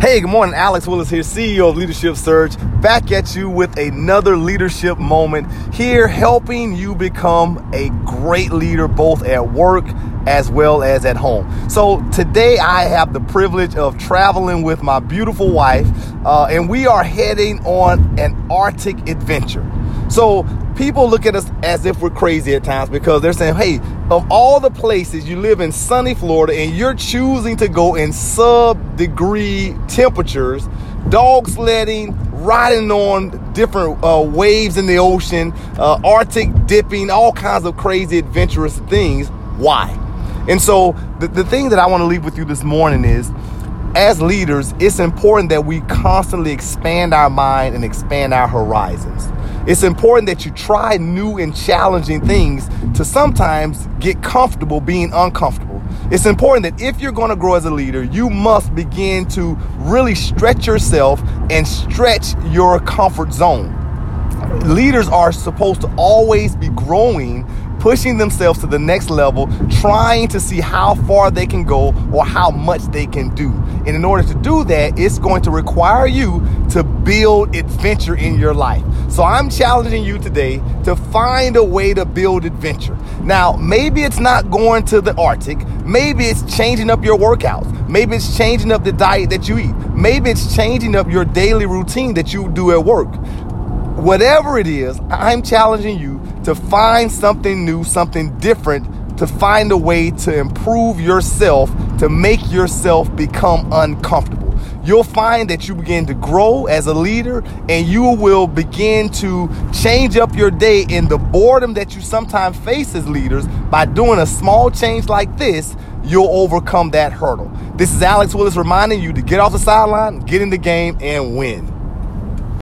Hey, good morning. Alex Willis here, CEO of Leadership Surge, back at you with another leadership moment here, helping you become a great leader both at work as well as at home. So, today I have the privilege of traveling with my beautiful wife, uh, and we are heading on an Arctic adventure. So, people look at us as if we're crazy at times because they're saying, hey, of all the places you live in sunny Florida and you're choosing to go in sub degree temperatures, dog sledding, riding on different uh, waves in the ocean, uh, Arctic dipping, all kinds of crazy adventurous things. Why? And so, the, the thing that I want to leave with you this morning is as leaders, it's important that we constantly expand our mind and expand our horizons. It's important that you try new and challenging things to sometimes get comfortable being uncomfortable. It's important that if you're going to grow as a leader, you must begin to really stretch yourself and stretch your comfort zone. Leaders are supposed to always be growing pushing themselves to the next level, trying to see how far they can go or how much they can do. And in order to do that, it's going to require you to build adventure in your life. So I'm challenging you today to find a way to build adventure. Now, maybe it's not going to the Arctic. Maybe it's changing up your workouts. Maybe it's changing up the diet that you eat. Maybe it's changing up your daily routine that you do at work. Whatever it is, I'm challenging you to find something new, something different, to find a way to improve yourself, to make yourself become uncomfortable. You'll find that you begin to grow as a leader and you will begin to change up your day in the boredom that you sometimes face as leaders by doing a small change like this. You'll overcome that hurdle. This is Alex Willis reminding you to get off the sideline, get in the game, and win.